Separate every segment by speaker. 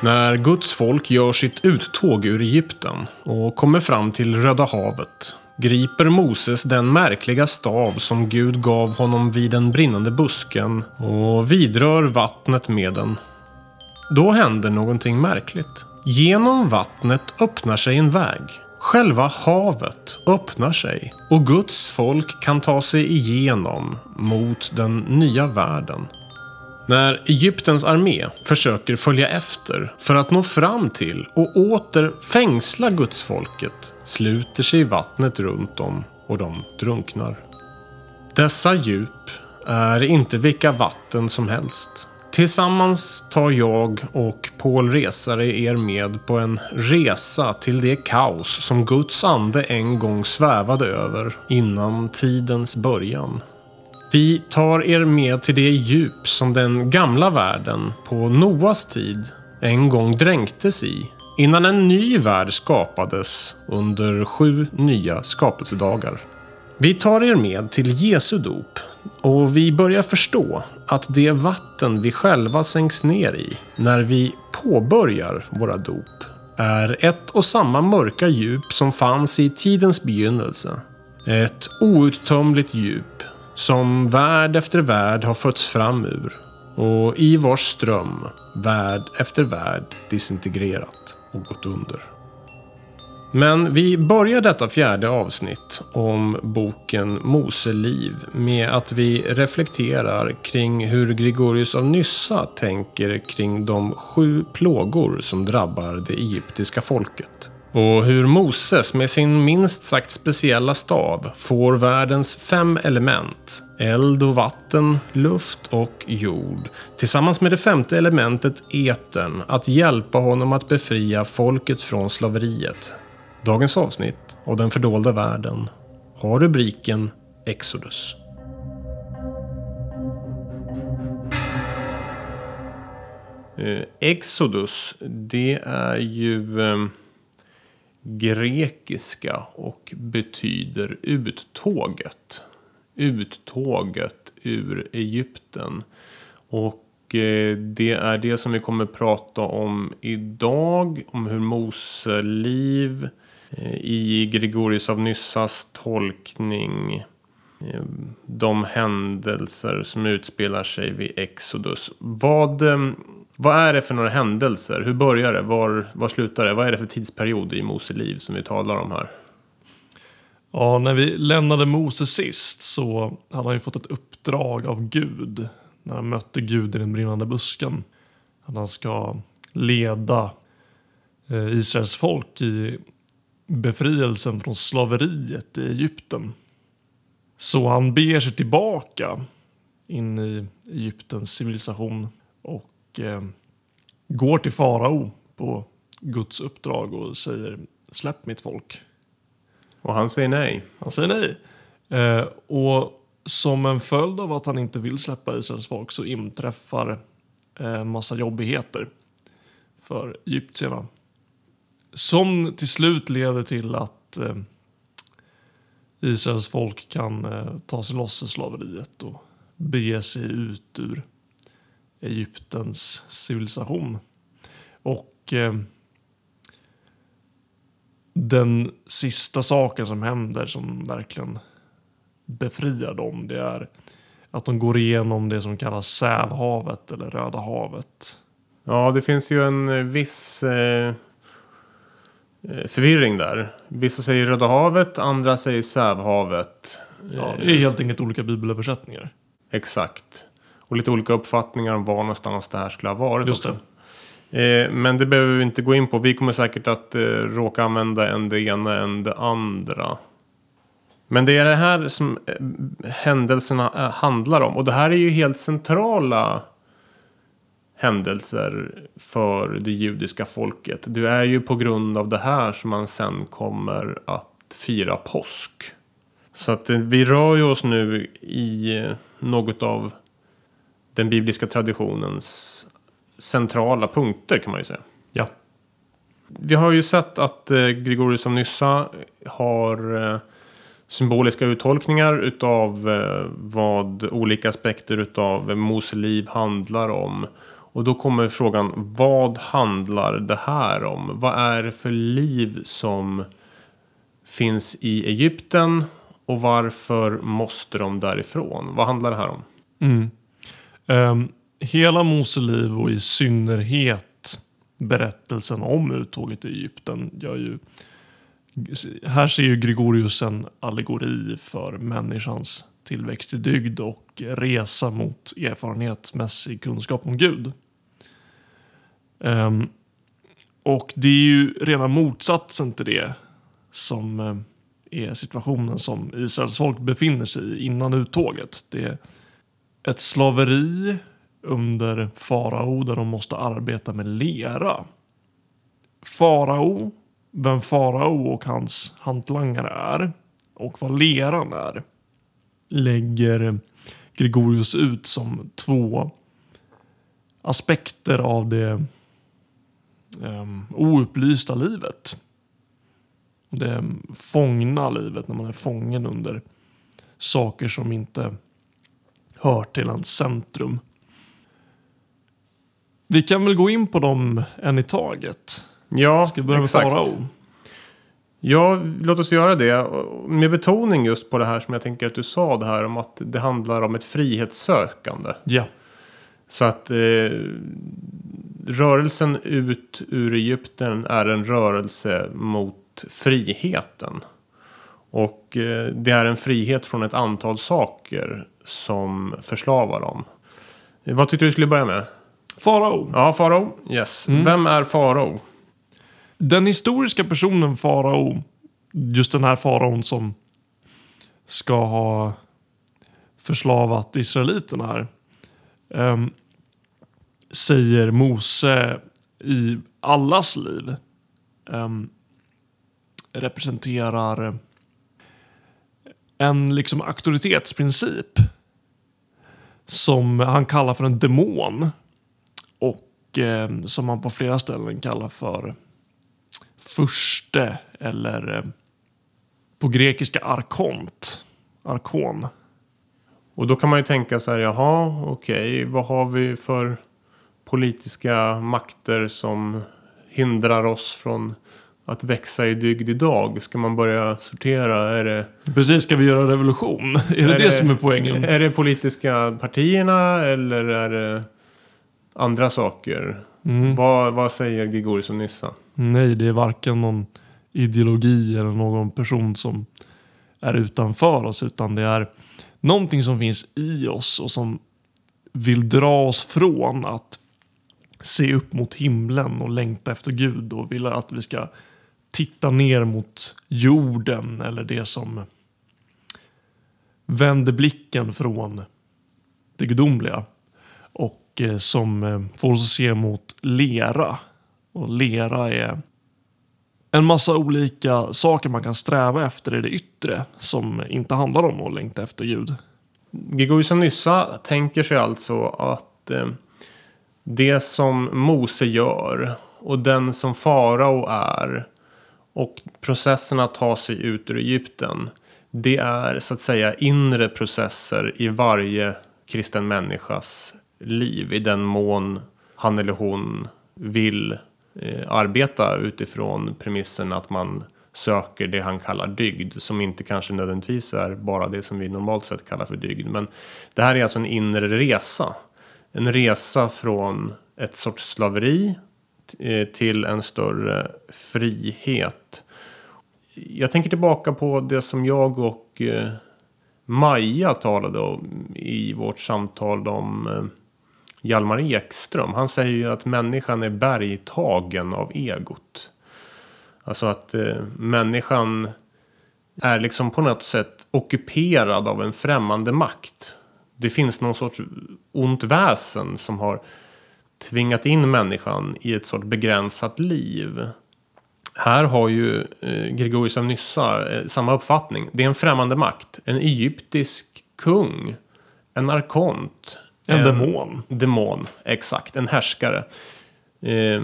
Speaker 1: När Guds folk gör sitt uttåg ur Egypten och kommer fram till Röda havet griper Moses den märkliga stav som Gud gav honom vid den brinnande busken och vidrör vattnet med den. Då händer någonting märkligt. Genom vattnet öppnar sig en väg. Själva havet öppnar sig och Guds folk kan ta sig igenom mot den nya världen. När Egyptens armé försöker följa efter för att nå fram till och åter fängsla gudsfolket sluter sig vattnet runt dem och de drunknar. Dessa djup är inte vilka vatten som helst. Tillsammans tar jag och Paul Resare er med på en resa till det kaos som Guds ande en gång svävade över innan tidens början. Vi tar er med till det djup som den gamla världen på Noas tid en gång dränktes i innan en ny värld skapades under sju nya skapelsedagar. Vi tar er med till Jesu dop och vi börjar förstå att det vatten vi själva sänks ner i när vi påbörjar våra dop är ett och samma mörka djup som fanns i tidens begynnelse. Ett outtömligt djup som värld efter värld har fötts fram ur och i vars ström värld efter värld disintegrerat och gått under. Men vi börjar detta fjärde avsnitt om boken Mose liv med att vi reflekterar kring hur Gregorius av Nyssa tänker kring de sju plågor som drabbar det egyptiska folket. Och hur Moses med sin minst sagt speciella stav får världens fem element, eld och vatten, luft och jord, tillsammans med det femte elementet etern, att hjälpa honom att befria folket från slaveriet. Dagens avsnitt av Den fördolda världen har rubriken Exodus. Eh, Exodus, det är ju eh, grekiska och betyder uttåget. Uttåget ur Egypten. Och eh, det är det som vi kommer prata om idag. Om hur Mose liv eh, i Gregorius av Nyssas tolkning. Eh, de händelser som utspelar sig vid Exodus. Vad vad är det för några händelser? Hur börjar det? Var, var slutar det? Vad är det för tidsperiod i Mose liv som vi talar om här?
Speaker 2: Ja, när vi lämnade Mose sist så hade han ju fått ett uppdrag av Gud när han mötte Gud i den brinnande busken. Att han ska leda eh, Israels folk i befrielsen från slaveriet i Egypten. Så han beger sig tillbaka in i Egyptens civilisation och eh, går till farao på Guds uppdrag och säger släpp mitt folk.
Speaker 1: Och han säger nej.
Speaker 2: Han säger nej. Eh, och som en följd av att han inte vill släppa Israels folk så inträffar eh, massa jobbigheter för egyptierna. Som till slut leder till att eh, Israels folk kan eh, ta sig loss ur slaveriet och bege sig ut ur Egyptens civilisation. Och eh, den sista saken som händer som verkligen befriar dem det är att de går igenom det som kallas Sävhavet eller Röda havet.
Speaker 1: Ja, det finns ju en viss eh, eh, förvirring där. Vissa säger Röda havet, andra säger Sävhavet.
Speaker 2: Ja, det är helt enkelt olika bibelöversättningar.
Speaker 1: Exakt. Och lite olika uppfattningar om var någonstans det här skulle ha varit.
Speaker 2: Just
Speaker 1: också. Eh, men det behöver vi inte gå in på. Vi kommer säkert att eh, råka använda en det ena än det andra. Men det är det här som eh, händelserna eh, handlar om. Och det här är ju helt centrala händelser för det judiska folket. Det är ju på grund av det här som man sen kommer att fira påsk. Så att eh, vi rör ju oss nu i något av den bibliska traditionens centrala punkter kan man ju säga.
Speaker 2: Ja.
Speaker 1: Vi har ju sett att eh, Gregorius av Nyssa har eh, symboliska uttolkningar utav eh, vad olika aspekter utav Mose liv handlar om. Och då kommer frågan, vad handlar det här om? Vad är det för liv som finns i Egypten och varför måste de därifrån? Vad handlar det här om?
Speaker 2: Mm. Um, hela Mose liv och i synnerhet berättelsen om uttåget i Egypten gör ju här ser ju Gregorius en allegori för människans tillväxt i dygd och resa mot erfarenhetsmässig kunskap om Gud. Um, och det är ju rena motsatsen till det som eh, är situationen som Israels folk befinner sig i innan uttåget. Det är ett slaveri under farao där de måste arbeta med lera. Farao, vem farao och hans hantlangare är och vad leran är lägger Gregorius ut som två aspekter av det um, oupplysta livet. Det fångna livet när man är fången under saker som inte hör till ens centrum. Vi kan väl gå in på dem en i taget.
Speaker 1: Ja,
Speaker 2: Ska vi börja med
Speaker 1: exakt.
Speaker 2: farao?
Speaker 1: Ja, låt oss göra det. Med betoning just på det här som jag tänker att du sa det här om att det handlar om ett frihetssökande.
Speaker 2: Ja.
Speaker 1: Så att eh, rörelsen ut ur Egypten är en rörelse mot friheten. Och eh, det är en frihet från ett antal saker som förslavar dem. Vad tyckte du skulle börja med?
Speaker 2: Farao.
Speaker 1: Ja, farao. Yes.
Speaker 2: Mm.
Speaker 1: Vem är farao?
Speaker 2: Den historiska personen farao, just den här faraon som ska ha förslavat israeliterna här. ehm, säger Mose i allas liv ehm, representerar en liksom auktoritetsprincip som han kallar för en demon och eh, som han på flera ställen kallar för furste eller eh, på grekiska arkont. Arkon.
Speaker 1: Och då kan man ju tänka så här, jaha, okej, vad har vi för politiska makter som hindrar oss från att växa i dygd idag? Ska man börja sortera? Är det,
Speaker 2: Precis, ska vi göra revolution? Är det det, som är poängen?
Speaker 1: Är det politiska partierna eller är det andra saker?
Speaker 2: Mm.
Speaker 1: Vad, vad säger och Nyssa?
Speaker 2: Nej, det är varken någon ideologi eller någon person som är utanför oss utan det är någonting som finns i oss och som vill dra oss från att se upp mot himlen och längta efter Gud och vill att vi ska titta ner mot jorden eller det som vänder blicken från det gudomliga och eh, som eh, får oss att se mot lera. Och lera är en massa olika saker man kan sträva efter i det yttre som inte handlar om att längta efter Gud.
Speaker 1: Gregorius Nyssa tänker sig alltså att eh, det som Mose gör och den som farao är och processen att ta sig ut ur Egypten. Det är så att säga inre processer i varje kristen människas liv i den mån han eller hon vill eh, arbeta utifrån premissen att man söker det han kallar dygd som inte kanske nödvändigtvis är bara det som vi normalt sett kallar för dygd. Men det här är alltså en inre resa. En resa från ett sorts slaveri Eh, till en större frihet. Jag tänker tillbaka på det som jag och eh, Maja talade om i vårt samtal om eh, Hjalmar Ekström. Han säger ju att människan är bergtagen av egot. Alltså att människan är liksom på något sätt ockuperad av en främmande makt. Det finns någon sorts ont väsen som har tvingat in människan i ett sorts begränsat liv. Här har ju eh, Gregorius av Nyssa eh, samma uppfattning. Det är en främmande makt. En egyptisk kung. En arkont.
Speaker 2: En demon.
Speaker 1: Demon, exakt. En härskare. Eh,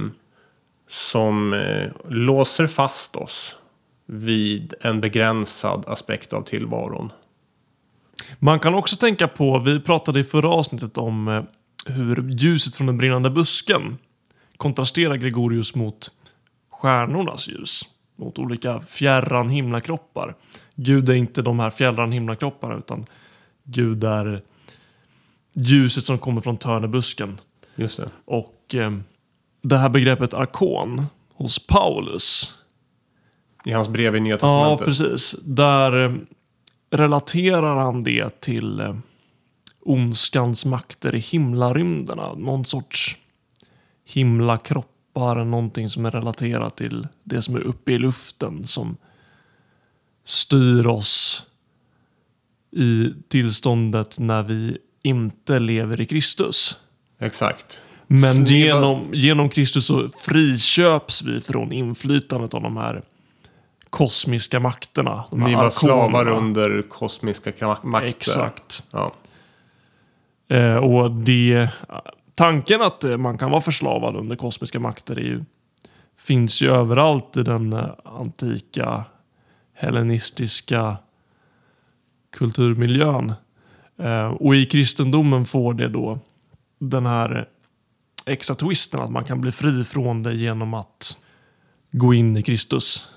Speaker 1: som eh, låser fast oss vid en begränsad aspekt av tillvaron.
Speaker 2: Man kan också tänka på, vi pratade i förra avsnittet om eh, hur ljuset från den brinnande busken kontrasterar Gregorius mot stjärnornas ljus. Mot olika fjärran himlakroppar. Gud är inte de här fjärran himlakropparna utan Gud är ljuset som kommer från törnebusken.
Speaker 1: Just det.
Speaker 2: Och eh, det här begreppet arkon hos Paulus.
Speaker 1: I hans brev i Nya
Speaker 2: Ja,
Speaker 1: Testamentet.
Speaker 2: precis. Där eh, relaterar han det till eh, ondskans makter i himlarymderna. Någon sorts himlakroppar, någonting som är relaterat till det som är uppe i luften som styr oss i tillståndet när vi inte lever i Kristus.
Speaker 1: Exakt.
Speaker 2: Men genom, genom Kristus så friköps vi från inflytandet av de här kosmiska makterna. De här
Speaker 1: Ni var slavar under kosmiska makter.
Speaker 2: Exakt.
Speaker 1: Ja.
Speaker 2: Eh, och det, tanken att eh, man kan vara förslavad under kosmiska makter är ju, finns ju överallt i den eh, antika hellenistiska kulturmiljön. Eh, och i kristendomen får det då den här extra twisten att man kan bli fri från det genom att gå in i Kristus.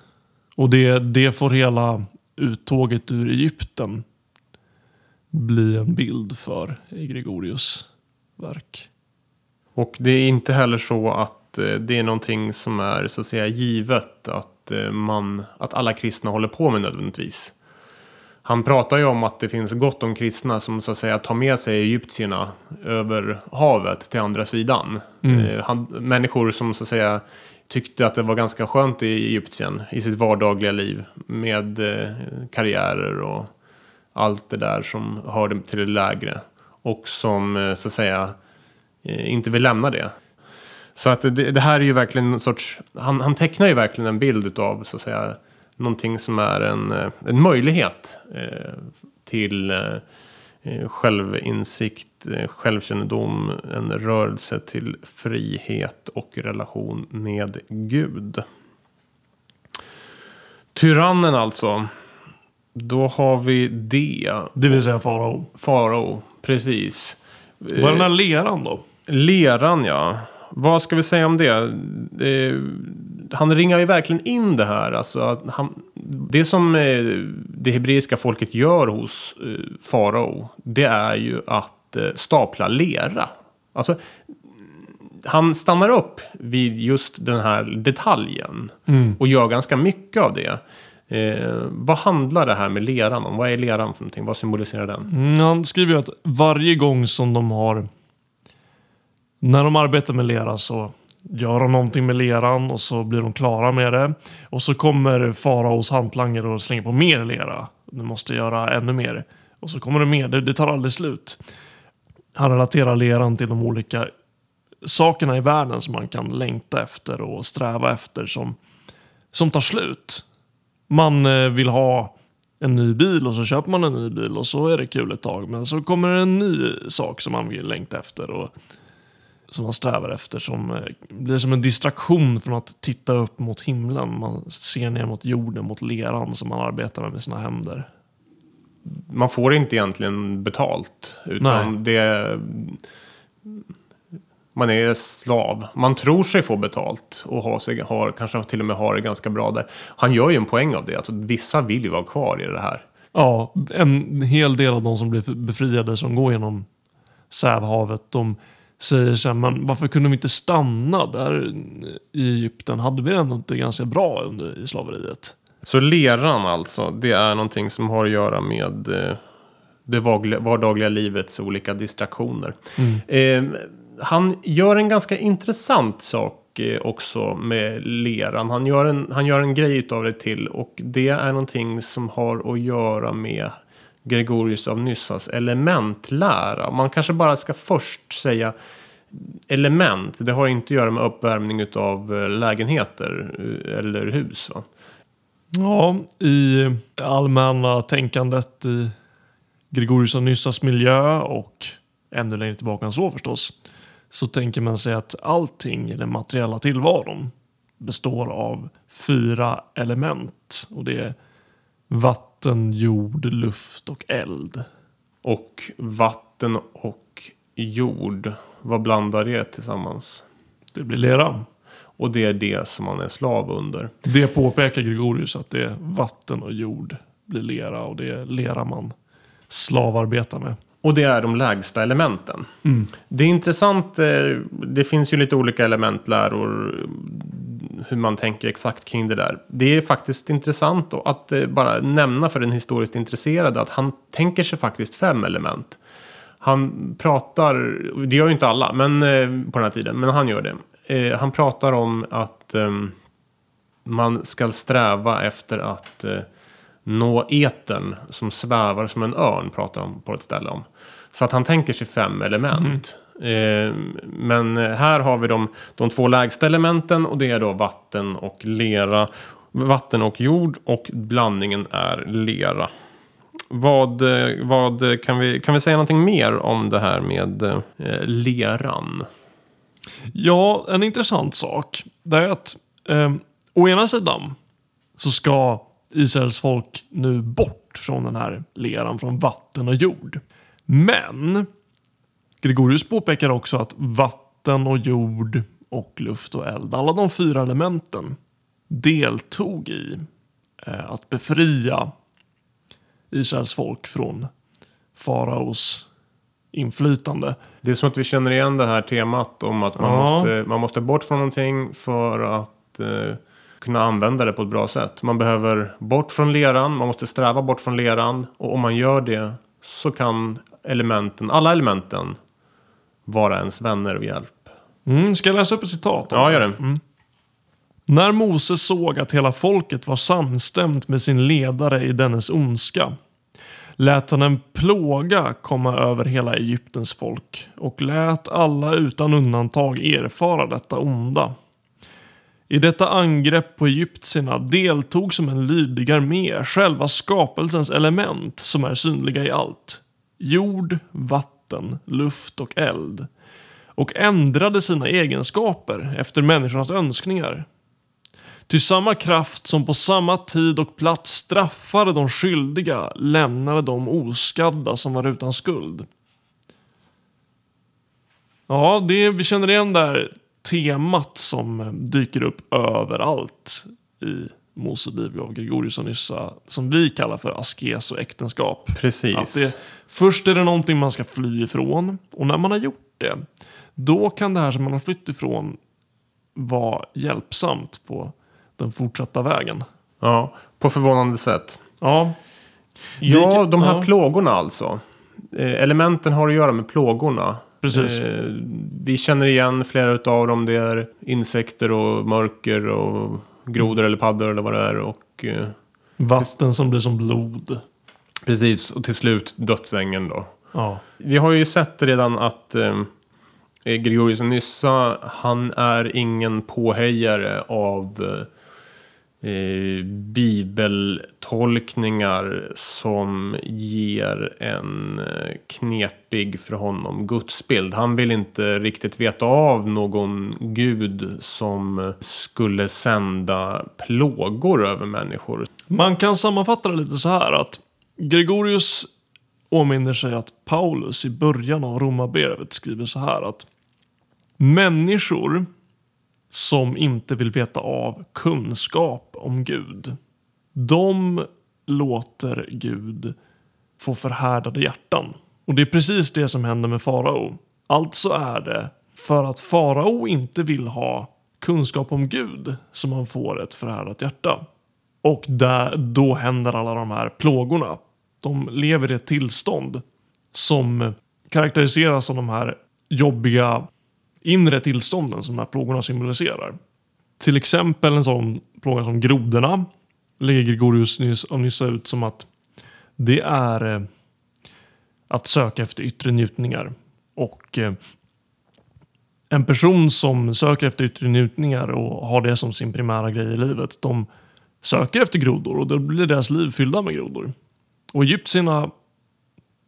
Speaker 2: Och det, det får hela uttåget ur Egypten bli en bild för i Gregorius verk.
Speaker 1: Och det är inte heller så att eh, det är någonting som är så att säga givet att, eh, man, att alla kristna håller på med nödvändigtvis. Han pratar ju om att det finns gott om kristna som så att säga tar med sig egyptierna över havet till andra sidan. Eh, Han, människor som så att säga tyckte att det var ganska skönt i Egyptien i sitt vardagliga liv med eh, karriärer och allt det där som hörde till det lägre. Och som eh, så att säga eh, inte vill lämna det. Så att det, det här är ju verkligen en sorts, han, han tecknar ju verkligen en bild av så att säga någonting som är en, eh, en möjlighet eh, till eh, självinsikt, eh, självkännedom, en rörelse till frihet och relation med Gud. Tyrannen alltså. Då har vi det.
Speaker 2: Det vill säga farao.
Speaker 1: Farao, precis.
Speaker 2: Vad är den här leran då?
Speaker 1: Leran ja. Vad ska vi säga om det? Eh, han ringar ju verkligen in det här. Alltså att han, det som eh, det hebreiska folket gör hos eh, farao. Det är ju att eh, stapla lera. Alltså, han stannar upp vid just den här detaljen. Och gör ganska mycket av det. Eh, vad handlar det här med leran om? Vad är leran för någonting? Vad symboliserar den?
Speaker 2: Mm, han skriver ju att varje gång som de har... När de arbetar med lera så gör de någonting med leran och så blir de klara med det. Och så kommer faraos hantlangare och slänger på mer lera. Du måste göra ännu mer. Och så kommer det mer. Det, det tar aldrig slut. Han relaterar leran till de olika sakerna i världen som man kan längta efter och sträva efter som, som tar slut. Man eh, vill ha en ny bil och så köper man en ny bil och så är det kul ett tag. Men så kommer det en ny sak som man vill längta efter och som man strävar efter som eh, blir som en distraktion från att titta upp mot himlen. Man ser ner mot jorden, mot leran som man arbetar med med sina händer.
Speaker 1: man får inte egentligen betalt. Utan
Speaker 2: Nej.
Speaker 1: det... Man är slav. Man tror sig få betalt och har, sig, har, kanske till och med har det ganska bra där. Han gör ju en poäng av det. Alltså, vissa vill ju vara kvar i det här.
Speaker 2: Ja, en hel del av de som blir befriade som går genom Sävhavet, de säger så här, men varför kunde vi inte stanna där i Egypten? Hade vi det ändå inte ganska bra under i slaveriet?
Speaker 1: Så leran alltså, det är någonting som har att göra med eh, det vardagliga, livets olika distraktioner. Eh, han gör en ganska intressant sak eh, också med leran. Han gör, en, han gör en grej utav det till och det är någonting som har att göra med Gregorius av Nyssas elementlära. Man kanske bara ska först säga element. Det har inte att göra med uppvärmning utav eh, lägenheter eh, eller hus. Va?
Speaker 2: Ja, i allmänna tänkandet i Gregorius av Nyssas miljö och ännu längre tillbaka än så förstås, så tänker man sig att allting i den materiella tillvaron består av fyra element. Och det är vatten, jord, luft och eld.
Speaker 1: Och vatten och jord. vad blandar det tillsammans?
Speaker 2: Det blir lera.
Speaker 1: Och det är det som man är slav under.
Speaker 2: Det påpekar Gregorius att det är vatten och jord blir lera och det är lera man slavarbetar med.
Speaker 1: Och det är de lägsta elementen. Det är intressant, eh, det finns ju lite olika elementläror, hur man tänker exakt kring det där. Det är faktiskt intressant att eh, bara nämna för den historiskt intresserade att han tänker sig faktiskt fem element. Han pratar, det gör ju inte alla men, eh, på den här tiden, men han gör det. Han pratar om att ehm, man ska sträva efter att nå etern som svävar som en örn, pratar han på ett ställe om. Så att han tänker sig fem element. Eh, men här har vi de, de två lägsta elementen och det är då vatten och lera. Vatten och jord och blandningen är lera. Vad, eh, vad kan, vi, kan vi säga någonting mer om det här med eh, leran?
Speaker 2: Ja, en intressant sak. Det är att eh, å ena sidan så ska Israels folk nu bort från den här leran från vatten och jord. Men Gregorius påpekar också att vatten och jord och luft och eld, alla de fyra elementen deltog i eh, att befria Israels folk från faraos inflytande.
Speaker 1: Det är som att vi känner igen det här temat om att man,
Speaker 2: Ja.
Speaker 1: måste, man måste bort från någonting för att eh, kunna använda det på ett bra sätt. Man behöver bort från leran, man måste sträva bort från leran och om man gör det så kan elementen, alla elementen vara ens vänner och hjälp.
Speaker 2: Mm, ska jag läsa upp ett citat?
Speaker 1: Ja, gör det.
Speaker 2: När Moses såg att hela folket var samstämt med sin ledare i dennes ondska lät han en plåga komma över hela Egyptens folk och lät alla utan undantag erfara detta onda. I detta angrepp på egyptierna deltog som en lydig armé själva skapelsens element som är synliga i allt. Jord, vatten, luft och eld. Och ändrade sina egenskaper efter människornas önskningar. Ty samma kraft som på samma tid och plats straffade de skyldiga lämnade de oskadda som var utan skuld. Ja, det, vi känner igen där temat som dyker upp överallt i Mose liv av Gregorius och Nyssa, som vi kallar för askes och äktenskap.
Speaker 1: Precis.
Speaker 2: Att det, först är det någonting man ska fly ifrån och när man har gjort det, då kan det här som man har flytt ifrån vara hjälpsamt på den fortsatta vägen.
Speaker 1: Ja, på förvånande sätt.
Speaker 2: Ja,
Speaker 1: Ja, de här
Speaker 2: ja.
Speaker 1: plågorna alltså. Eh, elementen har att göra med plågorna.
Speaker 2: Precis.
Speaker 1: Eh, vi känner igen flera av dem. Det är insekter och mörker och grodor eller paddor eller vad det är. Och, eh,
Speaker 2: vatten som blir som blod.
Speaker 1: precis, och till slut dödsängeln då.
Speaker 2: Ja,
Speaker 1: Vi har ju sett redan att eh, Gregorius Nyssa, han är ingen påhejare av eh, bibeltolkningar som ger en eh, knepig för honom gudsbild. Han vill inte riktigt veta av någon gud som skulle sända plågor över människor.
Speaker 2: Man kan sammanfatta det lite så här att Gregorius åminner sig att Paulus i början av Romarbrevet skriver så här att människor som inte vill veta av kunskap om Gud, de låter Gud få förhärdade hjärtan. Och det är precis det som händer med farao. Alltså är det för att farao inte vill ha kunskap om Gud som han får ett förhärdat hjärta. Och där, då händer alla de här plågorna. De lever i ett tillstånd som karaktäriseras av de här jobbiga inre tillstånden som de här plågorna symboliserar. Till exempel en sån plåga som grodorna lägger Gregorius nyss, nyss ut som att det är eh, att söka efter yttre njutningar. Och eh, en person som söker efter yttre njutningar och har det som sin primära grej i livet, de söker efter grodor och då blir deras liv fyllda med grodor. Och egyptierna,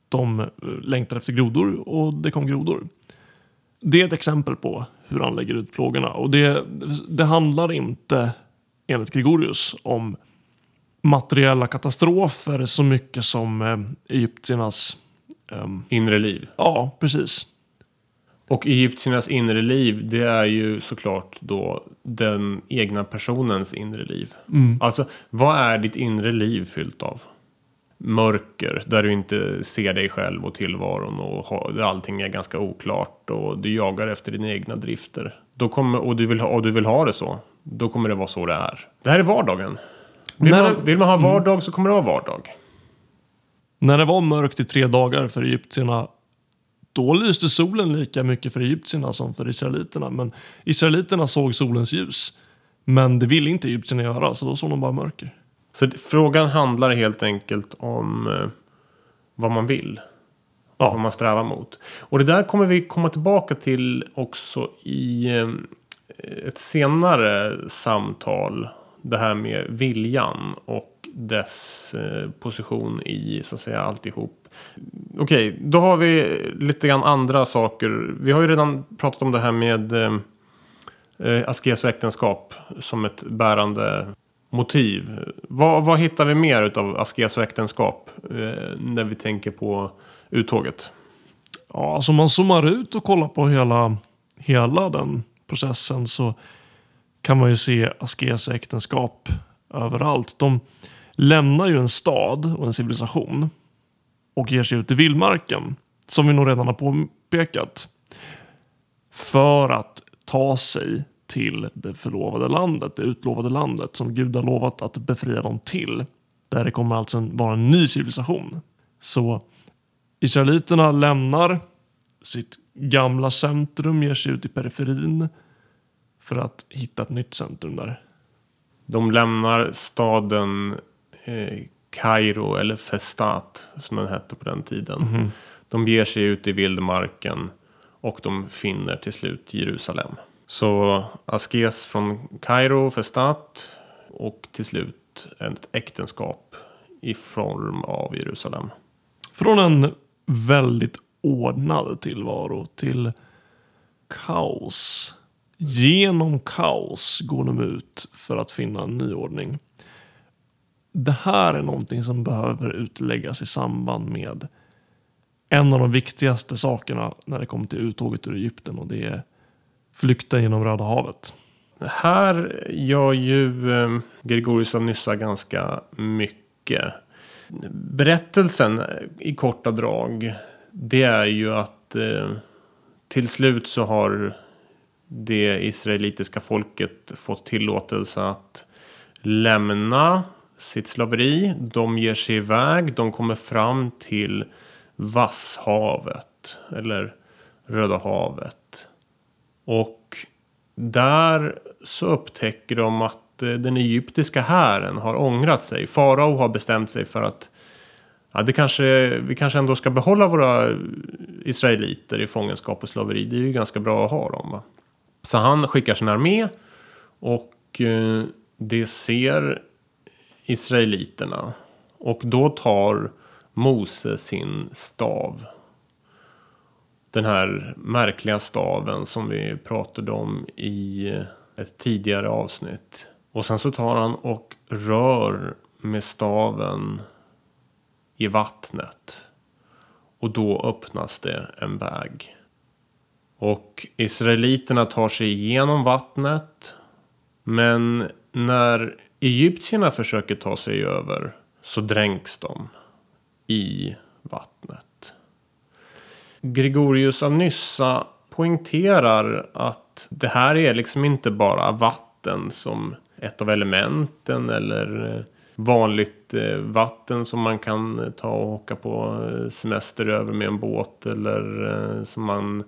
Speaker 2: de eh, längtar efter grodor och det kom grodor. Det är ett exempel på hur han lägger ut plågorna. Och det, det handlar inte, enligt Gregorius, om materiella katastrofer så mycket som eh, egyptiernas... ehm,
Speaker 1: Inre liv.
Speaker 2: ja, precis.
Speaker 1: Och egyptiernas inre liv, det är ju såklart då den egna personens inre liv. Alltså, vad är ditt inre liv fyllt av? Mörker, där du inte ser dig själv och tillvaron och där allting är ganska oklart och du jagar efter dina egna drifter. Då kommer, och, du vill ha, och du vill ha det så, då kommer det vara så det är. Det här är vardagen. Vill,
Speaker 2: När-
Speaker 1: man, vill man ha vardag så kommer det vara vardag.
Speaker 2: När det var mörkt i tre dagar för egyptierna, då lyste solen lika mycket för egyptierna som för israeliterna. Men israeliterna såg solens ljus. Men det ville inte egyptierna göra, så då såg de bara mörker.
Speaker 1: Så frågan handlar helt enkelt om eh, vad man vill.
Speaker 2: Ja.
Speaker 1: Vad man strävar mot. Och det där kommer vi komma tillbaka till också i eh, ett senare samtal. Det här med viljan och dess eh, position i så att säga alltihop. Okej, då har vi lite grann andra saker. Vi har ju redan pratat om det här med eh, askes och äktenskap som ett bärande motiv. Vad, vad hittar vi mer av askes och äktenskap eh, när vi tänker på uttåget?
Speaker 2: Ja, alltså om man zoomar ut och kollar på hela, hela den processen så kan man ju se askes och äktenskap överallt. De lämnar ju en stad och en civilisation och ger sig ut i vildmarken, som vi nog redan har påpekat, för att ta sig till det förlovade landet, det utlovade landet som Gud har lovat att befria dem till. Där det kommer alltså vara en ny civilisation. Så Israeliterna lämnar sitt gamla centrum, ger sig ut i periferin för att hitta ett nytt centrum där.
Speaker 1: De lämnar staden eh, Kairo eller Festat som den hette på den tiden. De beger sig ut i vildmarken och de finner till slut Jerusalem. Så askes från Kairo, Festat och till slut ett äktenskap i form av Jerusalem.
Speaker 2: Från en väldigt ordnad tillvaro till kaos. Genom kaos går de ut för att finna en ny ordning. Det här är någonting som behöver utläggas i samband med en av de viktigaste sakerna när det kommer till uttåget ur Egypten och det är flykten genom Röda havet.
Speaker 1: Här gör ju eh, Gregorius av Nyssa ganska mycket. Berättelsen i korta drag. Det är ju att eh, till slut så har det israelitiska folket fått tillåtelse att lämna sitt slaveri. De ger sig iväg. De kommer fram till Vasshavet. Eller Röda havet. Och där så upptäcker de att eh, den egyptiska hären har ångrat sig. Farao har bestämt sig för att ja, det kanske, vi kanske ändå ska behålla våra israeliter i fångenskap och slaveri. Det är ju ganska bra att ha dem. Va? Så han skickar sin armé och eh, det ser israeliterna. Och då tar Mose sin stav den här märkliga staven som vi pratade om i ett tidigare avsnitt. Och sen så tar han och rör med staven i vattnet. Och då öppnas det en väg. Och israeliterna tar sig igenom vattnet. Men när egyptierna försöker ta sig över så dränks de i vattnet. Gregorius av Nyssa poängterar att det här är liksom inte bara vatten som ett av elementen eller eh, vanligt eh, vatten som man kan ta och åka på eh, semester över med en båt eller som man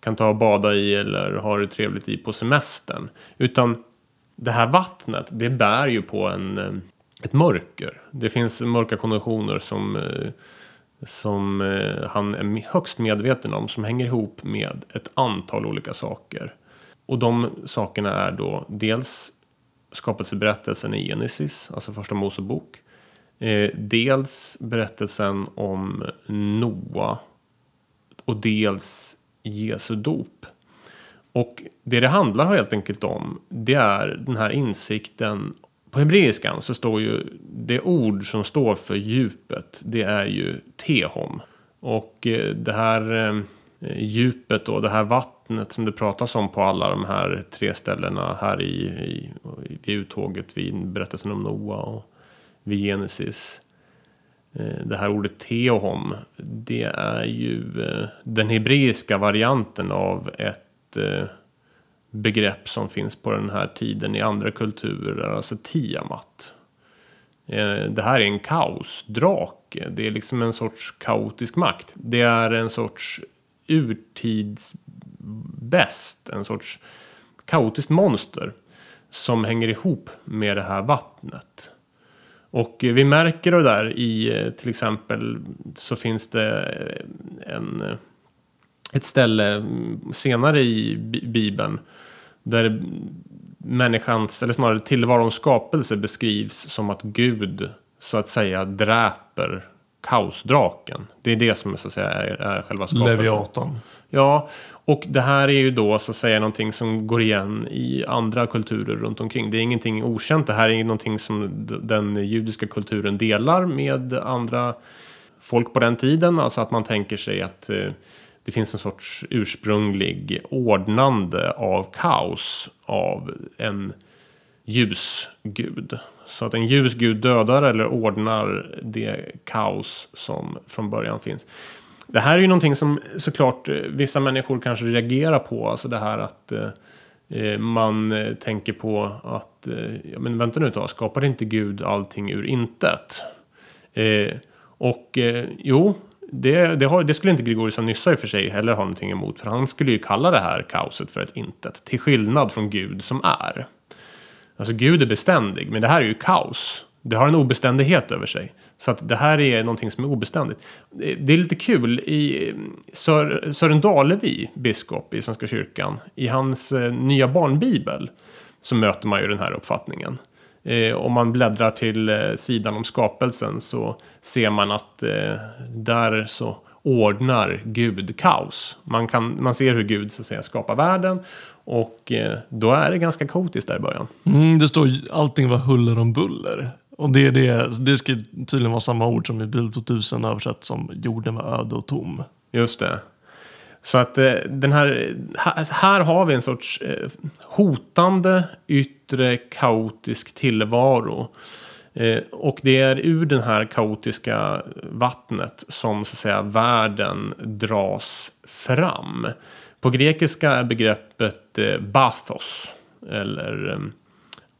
Speaker 1: kan ta och bada i eller ha det trevligt i på semestern. Utan det här vattnet, det bär ju på en, ett mörker. Det finns mörka konditioner som eh, som eh, han är högst medveten om som hänger ihop med ett antal olika saker. Och de sakerna är då dels skapelseberättelsen i Genesis, alltså första Mosebok. Eh, dels berättelsen om Noa och dels Jesu dop. Och det det handlar helt enkelt om det är den här insikten. På hebreiskan så står ju det ord som står för djupet. Det är ju tehom. Och eh, det här eh, djupet och det här vattnet som det pratas om på alla de här tre ställena här i, i, vid uttåget vid berättelsen om Noa och vid Genesis. Eh, det här ordet teohom, det är ju den hebreiska varianten av ett begrepp som finns på den här tiden i andra kulturer, alltså tiamat. Eh, det här är en kaosdrake. Det är liksom en sorts kaotisk makt. Det är en sorts urtidsbäst, en sorts kaotiskt monster som hänger ihop med det här vattnet. Och vi märker det där i eh, till exempel så finns det eh, en, ett ställe senare i Bibeln där människans, eller snarare tillvarons skapelse beskrivs som att Gud så att säga dräper kaosdraken. Det är det som så att säga är, är själva skapelsen.
Speaker 2: Leviatan.
Speaker 1: Ja, och det här är ju då så att säga någonting som går igen i andra kulturer runt omkring. Det är ingenting okänt. Det här är någonting som den judiska kulturen delar med andra folk på den tiden. Alltså att man tänker sig att eh, det finns en sorts ursprunglig ordnande av kaos av en ljusgud. Så att en ljusgud dödar eller ordnar det kaos som från början finns. Det här är ju någonting som såklart eh, vissa människor kanske reagerar på. Alltså det här att eh, eh man eh, tänker på att, eh, ja men vänta nu ett tag, skapade inte Gud allting ur intet? Eh, och jo, det, det, har, det, skulle inte Gregorius av Nyssa i och för sig heller ha någonting emot. För han skulle ju kalla det här kaoset för ett intet. Till skillnad från Gud som är. Alltså Gud är beständig, men det här är ju kaos. Det har en obeständighet över sig. Så att det här är någonting som är obeständigt. Eh, det är lite kul i eh, Sör, Sören Dalevi, biskop i Svenska kyrkan, i hans eh, nya barnbibel så möter man ju den här uppfattningen. Eh, om man bläddrar till eh, sidan om skapelsen så ser man att eh, där så ordnar Gud kaos. Man, kan, man ser hur Gud så att säga, skapar världen och eh, då är det ganska kaotiskt där i början.
Speaker 2: Mm, det står allting var huller om buller. Och det, det, det ska tydligen vara samma ord som i Bibel 2000 översatt som jorden var öde och tom.
Speaker 1: Just det. Så att eh, den här, här har vi en sorts eh, hotande, yttre, kaotisk tillvaro. Eh, och det är ur den här kaotiska vattnet som så att säga världen dras fram. På grekiska är begreppet eh, bathos eller eh,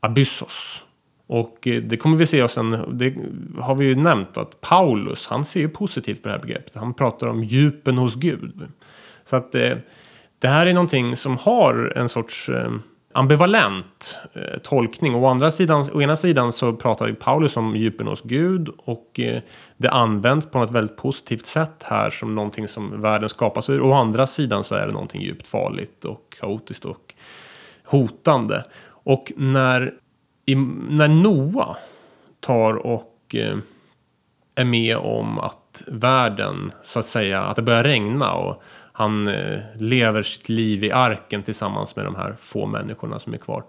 Speaker 1: abyssos. Och det kommer vi se och sen, det har vi ju nämnt att Paulus, han ser ju positivt på det här begreppet. Han pratar om djupen hos Gud. Så att det här är någonting som har en sorts ambivalent eh, tolkning. Å, andra sidan, å ena sidan så pratar ju Paulus om djupen hos Gud och eh, det används på något väldigt positivt sätt här som någonting som världen skapas ur. Å andra sidan så är det någonting djupt farligt och kaotiskt och hotande. Och när, i, när Noa tar och eh, är med om att världen, så att säga, att det börjar regna och han eh, lever sitt liv i arken tillsammans med de här få människorna som är kvar.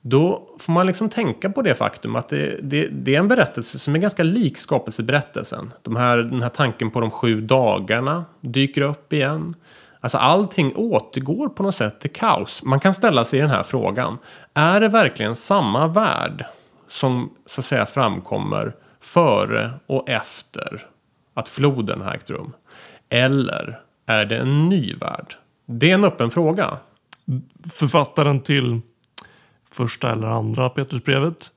Speaker 1: Då får man liksom tänka på det faktum att det, det, det är en berättelse som är ganska lik skapelseberättelsen. De här, den här tanken på de sju dagarna dyker upp igen. Alltså allting återgår på något sätt till kaos. Man kan ställa sig den här frågan. Är det verkligen samma värld som så att säga framkommer före och efter att floden har ägt rum? Eller är det en ny värld? Det är en öppen fråga.
Speaker 2: Författaren till första eller andra Petrusbrevet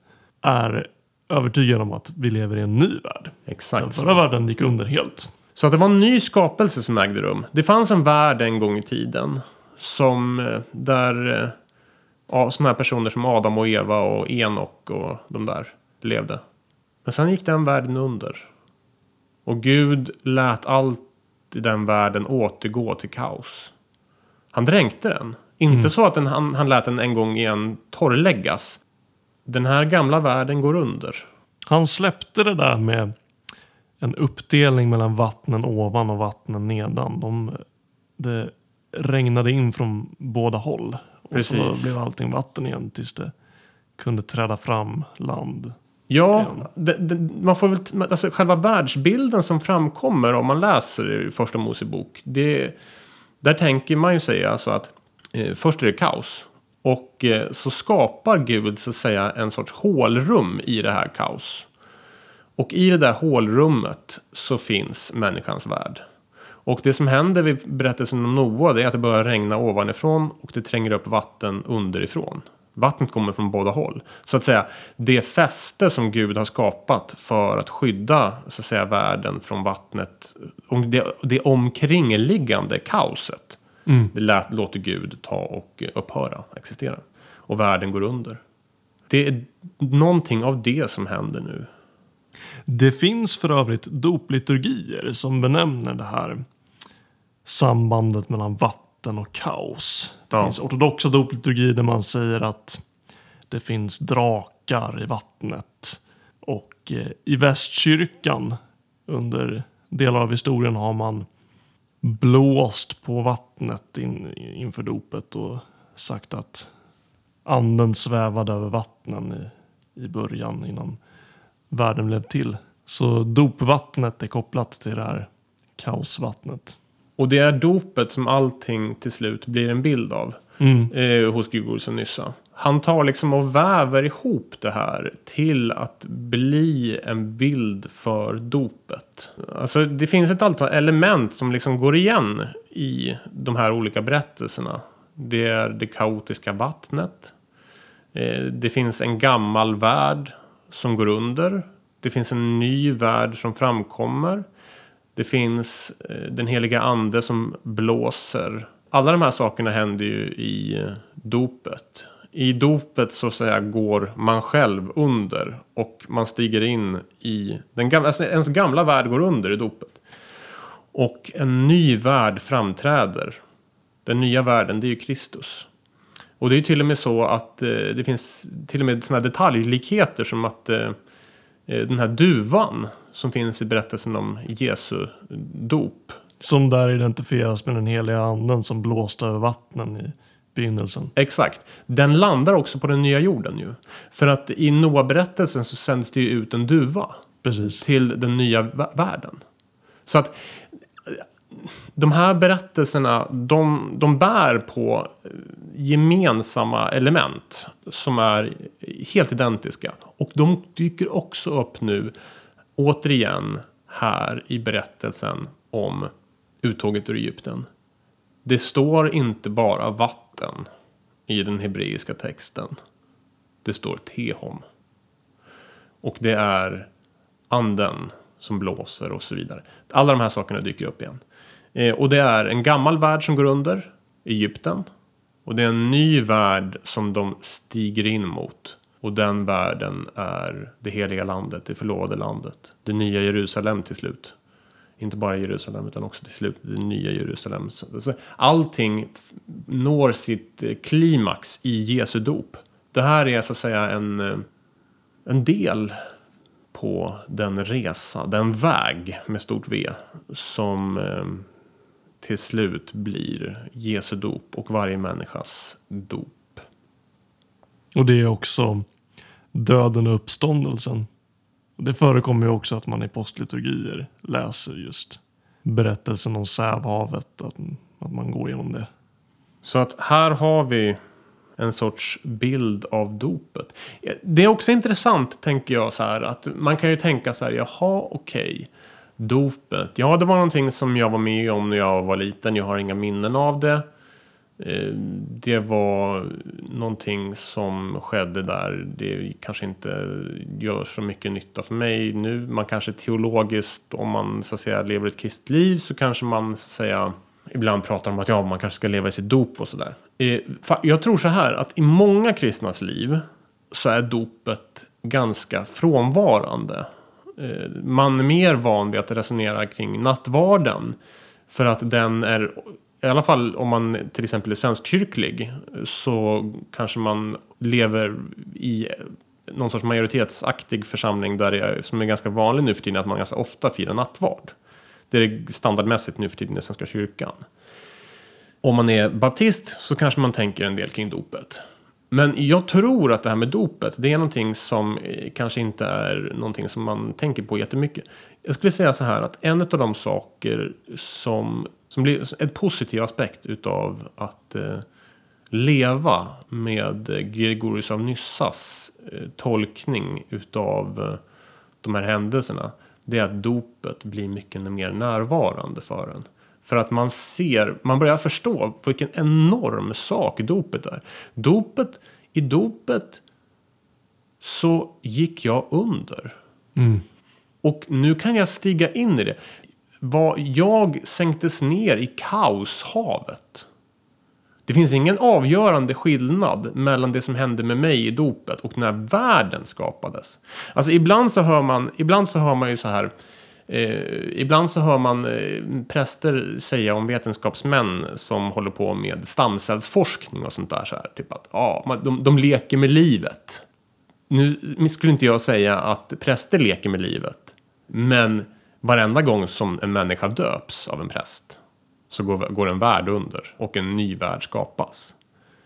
Speaker 2: är övertygad om att vi lever i en ny värld.
Speaker 1: Exakt.
Speaker 2: Den förra världen gick under helt.
Speaker 1: Så att det var en ny skapelse som ägde rum. Det fanns en värld en gång i tiden. Som eh, där ja, sådana här personer som Adam och Eva och Enok och de där levde. Men sen gick den världen under. Och Gud lät allt i den världen återgå till kaos. Han dränkte den. Inte mm. så att den, han, han lät den en gång igen torrläggas. Den här gamla världen går under.
Speaker 2: Han släppte det där med en uppdelning mellan vattnen ovan och vattnen nedan. De, det regnade in från båda håll. Och Precis. så blev allting vatten igen tills det kunde träda fram land.
Speaker 1: Ja, det, det, man får väl, alltså själva världsbilden som framkommer om man läser i första Mosebok. Det, Där tänker man ju sig alltså att eh, först är det kaos. Och eh, så skapar Gud så att säga en sorts hålrum i det här kaos. Och i det där hålrummet så finns människans värld. Och det som händer vid berättelsen om Noa det är att det börjar regna ovanifrån och det tränger upp vatten underifrån. Vattnet kommer från båda håll. Så att säga, det fäste som Gud har skapat för att skydda så att säga, världen från vattnet. Det, det omkringliggande kaoset. Mm. Det lät, låter Gud ta och upphöra existera. Och världen går under. Det är någonting av det som händer nu.
Speaker 2: Det finns för övrigt dopliturgier som benämner det här sambandet mellan vatten och kaos. Det ja. finns ortodoxa dopliturgier där man säger att det finns drakar i vattnet. Och eh, i västkyrkan under delar av historien har man blåst på vattnet in, inför dopet och sagt att anden svävade över vattnen i, i början innan världen blev till. Så dopvattnet är kopplat till det här kaosvattnet.
Speaker 1: Och det är dopet som allting till slut blir en bild av. Mm. Eh, hos Gregorius Nyssa. Han tar liksom och väver ihop det här till att bli en bild för dopet. Alltså det finns ett antal element som liksom går igen i de här olika berättelserna. Det är det kaotiska vattnet. Eh, det finns en gammal värld som går under. Det finns en ny värld som framkommer. Det finns eh, den heliga ande som blåser. Alla de här sakerna händer ju i eh, dopet. I dopet så att säga går man själv under och man stiger in i den gamla, alltså ens gamla värld går under i dopet. Och en ny värld framträder. Den nya världen, det är ju Kristus. Och det är ju till och med så att eh, det finns till och med sådana detaljlikheter som att eh, eh den här duvan som finns i berättelsen om Jesu dop.
Speaker 2: Som där identifieras med den heliga anden som blåste över vattnen i begynnelsen.
Speaker 1: Exakt. Den landar också på den nya jorden ju. För att i Noa-berättelsen så sänds det ju ut en duva.
Speaker 2: Precis.
Speaker 1: Till den nya världen. Så att de här berättelserna, de, de bär på gemensamma element som är helt identiska. Och de dyker också upp nu, återigen, här i berättelsen om uttåget ur Egypten. Det står inte bara vatten i den hebreiska texten. Det står tehom. Och det är anden som blåser och så vidare. Alla de här sakerna dyker upp igen. Eh, och det är en gammal värld som går under, Egypten. Och det är en ny värld som de stiger in mot. Och den världen är det heliga landet, det förlovade landet. Det nya Jerusalem till slut. Inte bara Jerusalem utan också till slut det nya Jerusalem. Alltså, allting når sitt eh, klimax i Jesu dop. Det här är så att säga en, eh, en del på den resa, den väg med stort V som eh, till slut blir Jesu dop och varje människas dop.
Speaker 2: Och det är också döden och uppståndelsen. Det förekommer ju också att man i postliturgier läser just berättelsen om Sävhavet, att, att man går igenom det.
Speaker 1: Så att här har vi en sorts bild av dopet. Det är också intressant, tänker jag, så här att man kan ju tänka så här, jaha, okej. Okay Dopet. Ja, det var någonting som jag var med om när jag var liten. Jag har inga minnen av det. Eh, det var någonting som skedde där. Det kanske inte gör så mycket nytta för mig nu. Man kanske teologiskt, om man så att säga lever ett kristet liv så kanske man så att säga ibland pratar om att ja, man kanske ska leva i sitt dop och sådär. Eh, jag tror så här att i många kristnas liv så är dopet ganska frånvarande. Eh, man är mer van vid att resonera kring nattvarden. För att den är, i alla fall om man till exempel är svenskkyrklig, så kanske man lever i någon sorts majoritetsaktig församling där det är, som är ganska vanlig nu för tiden att man ganska ofta firar nattvard. Det är standardmässigt nu för tiden i Svenska kyrkan. Om man är baptist så kanske man tänker en del kring dopet. Men jag tror att det här med dopet, det är någonting som eh, kanske inte är någonting som man tänker på jättemycket. Jag skulle säga så här att en av de saker som som blir en positiv aspekt utav att eh, leva med Gregorius av Nyssas eh, tolkning utav eh, de här händelserna. Det är att dopet blir mycket mer närvarande för en. För att man ser, man börjar förstå vilken enorm sak dopet är. Dopet, i dopet så gick jag under. Och nu kan jag stiga in i det var jag sänktes ner i kaoshavet. Det finns ingen avgörande skillnad mellan det som hände med mig i dopet och när världen skapades. Alltså ibland så hör man, ibland så hör man ju så här. Eh, ibland så hör man eh, präster säga om vetenskapsmän som håller på med stamcellsforskning och sånt där. Så här, typ att ja, de, de leker med livet. Nu skulle inte jag säga att präster leker med livet. Men varenda gång som en människa döps av en präst så går, går en värld under och en ny värld skapas.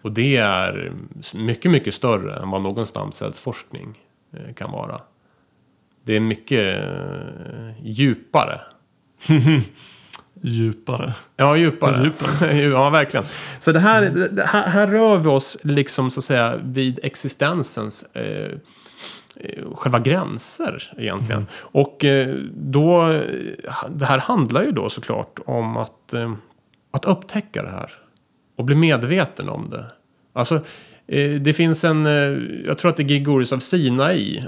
Speaker 1: Och det är mycket, mycket större än vad någon stamcellsforskning eh, kan vara. Det är mycket eh, djupare.
Speaker 2: Djupare.
Speaker 1: Ja, djupare.
Speaker 2: Djupare.
Speaker 1: ja, verkligen. Så det här, det här, här rör vi oss liksom så att säga vid existensens eh, eh, Eh, själva gränser egentligen. Och eh, då, det här handlar ju då såklart om att, eh, att upptäcka det här. Och bli medveten om det. Alltså, det finns en, jag tror att det är Gregorius av Sinai,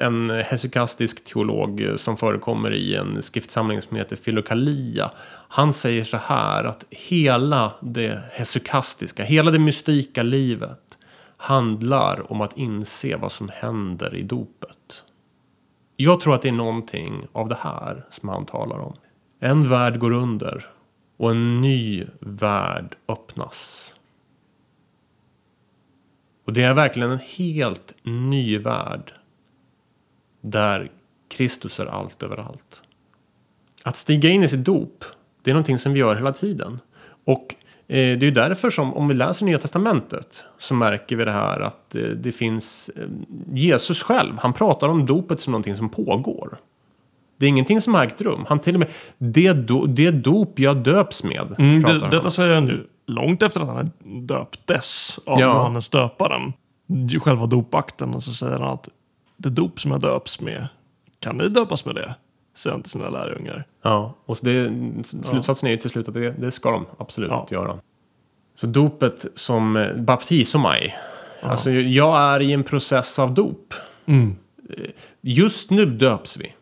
Speaker 1: en hesychastisk teolog som förekommer i en skriftsamling som heter Filokalia. Han säger så här att hela det hesychastiska, hela det mystika livet handlar om att inse vad som händer i dopet. Jag tror att det är någonting av det här som han talar om. En värld går under och en ny värld öppnas. Och det är verkligen en helt ny värld. Där Kristus är allt överallt. Att stiga in i sitt dop, det är någonting som vi gör hela tiden. Och det är därför som, om vi läser Nya Testamentet, så märker vi det här att eh, det finns eh, Jesus själv, han pratar om dopet som någonting som pågår. Det är ingenting som har ägt rum. Han till och med, det, do, det dop jag döps med,
Speaker 2: Mm, det, detta säger han nu långt efter att han döptes av
Speaker 1: Ja.
Speaker 2: Johannes döparen. Själva dopakten. Och så säger han att det dop som jag döps med, kan ni döpas med det? Han till sina lärjungar.
Speaker 1: Ja, och det, slutsatsen är ju till slut att det, det ska de absolut
Speaker 2: Ja.
Speaker 1: göra. Så dopet som eh, baptisomai. Alltså jag är i en process av dop.
Speaker 2: Mm.
Speaker 1: Just nu döps vi.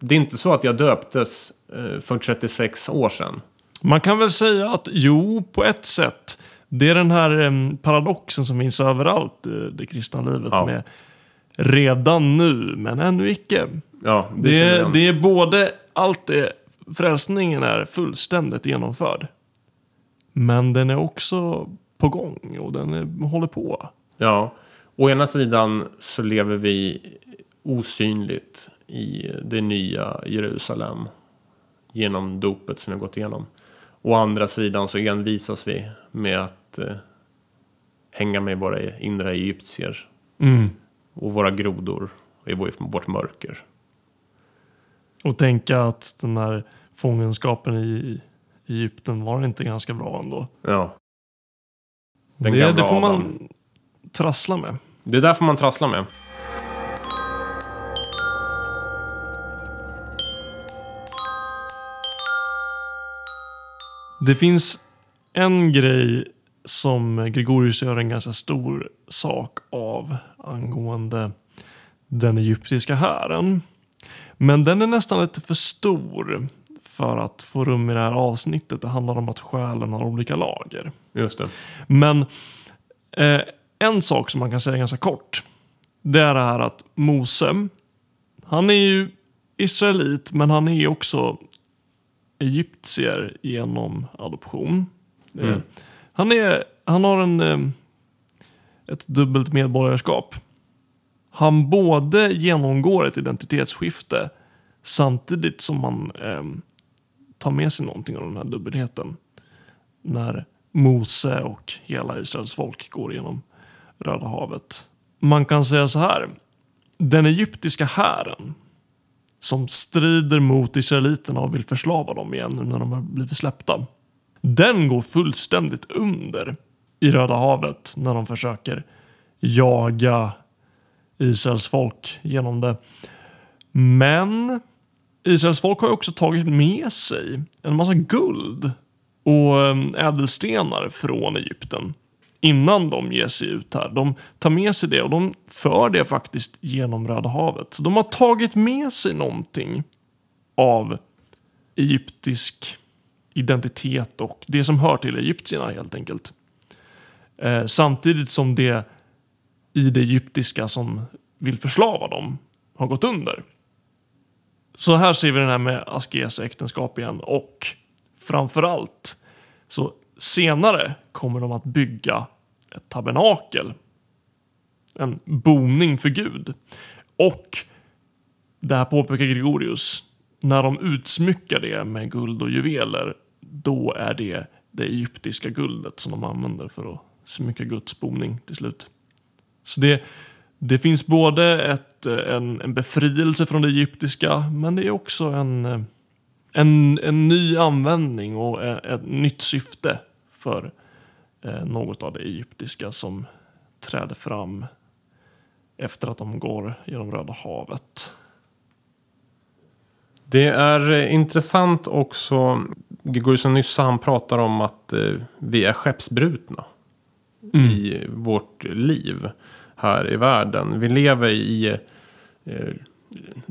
Speaker 1: Det är inte så att jag döptes eh, för 36 år sedan.
Speaker 2: Man kan väl säga att jo, på ett sätt. Det är den här paradoxen som finns överallt i det kristna livet
Speaker 1: Ja.
Speaker 2: med redan nu, men ännu icke.
Speaker 1: Ja, det,
Speaker 2: Det är, det är både allt det, frälsningen är fullständigt genomförd. Men den är också på gång och den är, håller på.
Speaker 1: Ja, å ena sidan så lever vi osynligt i det nya Jerusalem genom dopet som vi har gått igenom. Å andra sidan så envisas vi med att eh, hänga med våra inre egyptier och våra grodor i vår- vårt mörker.
Speaker 2: Och tänka att den här fångenskapen i Egypten var inte ganska bra ändå.
Speaker 1: Ja, Den
Speaker 2: det, det får man
Speaker 1: Adam.
Speaker 2: trassla med.
Speaker 1: det är därför man trasslar med.
Speaker 2: Det finns en grej som Gregorius gör en ganska stor sak av angående den egyptiska hären. Men den är nästan lite för stor för att få rum i det här avsnittet. Det handlar om att själen har olika lager.
Speaker 1: Just det.
Speaker 2: Men eh, en sak som man kan säga ganska kort. Det är det här att Mose, han är ju israelit men han är också egyptier genom adoption. Eh,
Speaker 1: Mm.
Speaker 2: Han, är, han har en, eh, ett dubbelt medborgarskap. Han både genomgår ett identitetsskifte samtidigt som han eh, tar med sig någonting av den här dubbelheten. När Mose och hela Israels folk går genom Röda havet. Man kan säga så här. Den egyptiska hären som strider mot israeliterna och vill förslava dem igen nu när de har blivit släppta. Den går fullständigt under i Röda havet när de försöker jaga Israels folk genom det. Men Israels folk har ju också tagit med sig en massa guld och ehm, ädelstenar från Egypten innan de ger sig ut här. De tar med sig det och de för det faktiskt genom Röda havet. Så de har tagit med sig någonting av egyptisk identitet och det som hör till egyptierna helt enkelt. Eh, samtidigt som det i det egyptiska som vill förslava dem har gått under. Så här ser vi den här med askes och äktenskap igen och framförallt så senare kommer de att bygga ett tabernakel. En boning för Gud. Och det här påpekar Gregorius. När de utsmyckar det med guld och juveler då är det det egyptiska guldet som de använder för att smycka Guds boning till slut. Så det, det finns både ett, en, en befrielse från det egyptiska men det är också en, en, en ny användning och ett, ett nytt syfte för eh, något av det egyptiska som träder fram efter att de går genom Röda havet.
Speaker 1: Det är intressant också, Gregorius Nyssa han pratar om att eh, vi är skeppsbrutna mm. i vårt liv här i världen. Vi lever i eh,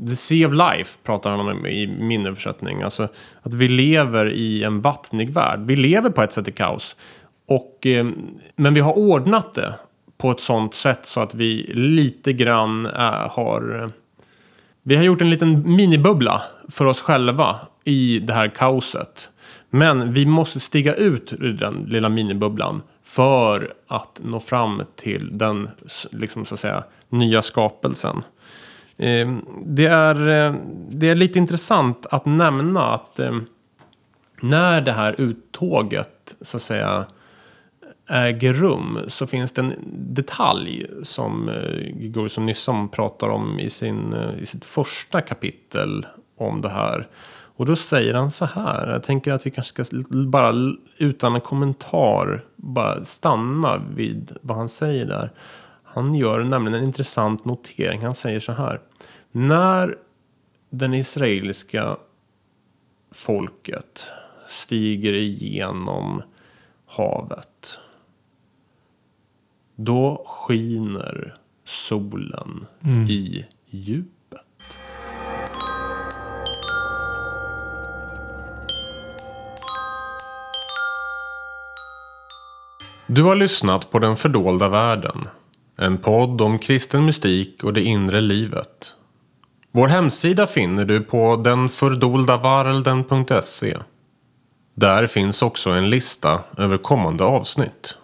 Speaker 1: The Sea of Life pratar han om i min översättning. Alltså att vi lever i en vattnig värld. Vi lever på ett sätt i kaos. Och, eh, men vi har ordnat det på ett sånt sätt så att vi lite grann eh, har... Eh, vi har gjort en liten minibubbla för oss själva i det här kaoset. Men vi måste stiga ut ur den lilla minibubblan för att nå fram till den liksom, så att säga, nya skapelsen. Eh, det, är, eh, det är lite intressant att nämna att eh, när det här uttåget så att säga äger rum så finns det en detalj som eh, Gregorius Nysson pratar om i, sin, eh, i sitt första kapitel om det här. Och då säger han så här. Jag tänker att vi kanske ska bara utan en kommentar bara stanna vid vad han säger där. Han gör nämligen en intressant notering. Han säger så här. När den israeliska folket stiger igenom havet. Då skiner solen mm. i djup. Du har lyssnat på Den fördolda världen. En podd om kristen mystik och det inre livet. Vår hemsida finner du på denfördoldavarelden.se. Där finns också en lista över kommande avsnitt.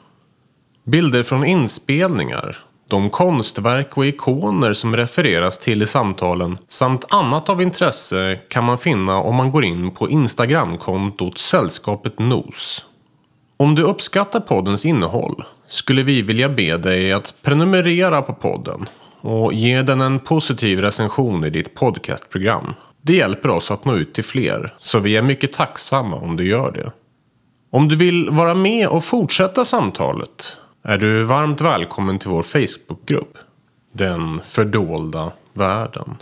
Speaker 1: Bilder från inspelningar, de konstverk och ikoner som refereras till i samtalen samt annat av intresse kan man finna om man går in på Instagramkontot Sällskapet Nos. Om du uppskattar poddens innehåll skulle vi vilja be dig att prenumerera på podden och ge den en positiv recension i ditt podcastprogram. Det hjälper oss att nå ut till fler, så vi är mycket tacksamma om du gör det. Om du vill vara med och fortsätta samtalet är du varmt välkommen till vår Facebookgrupp. Den fördolda världen.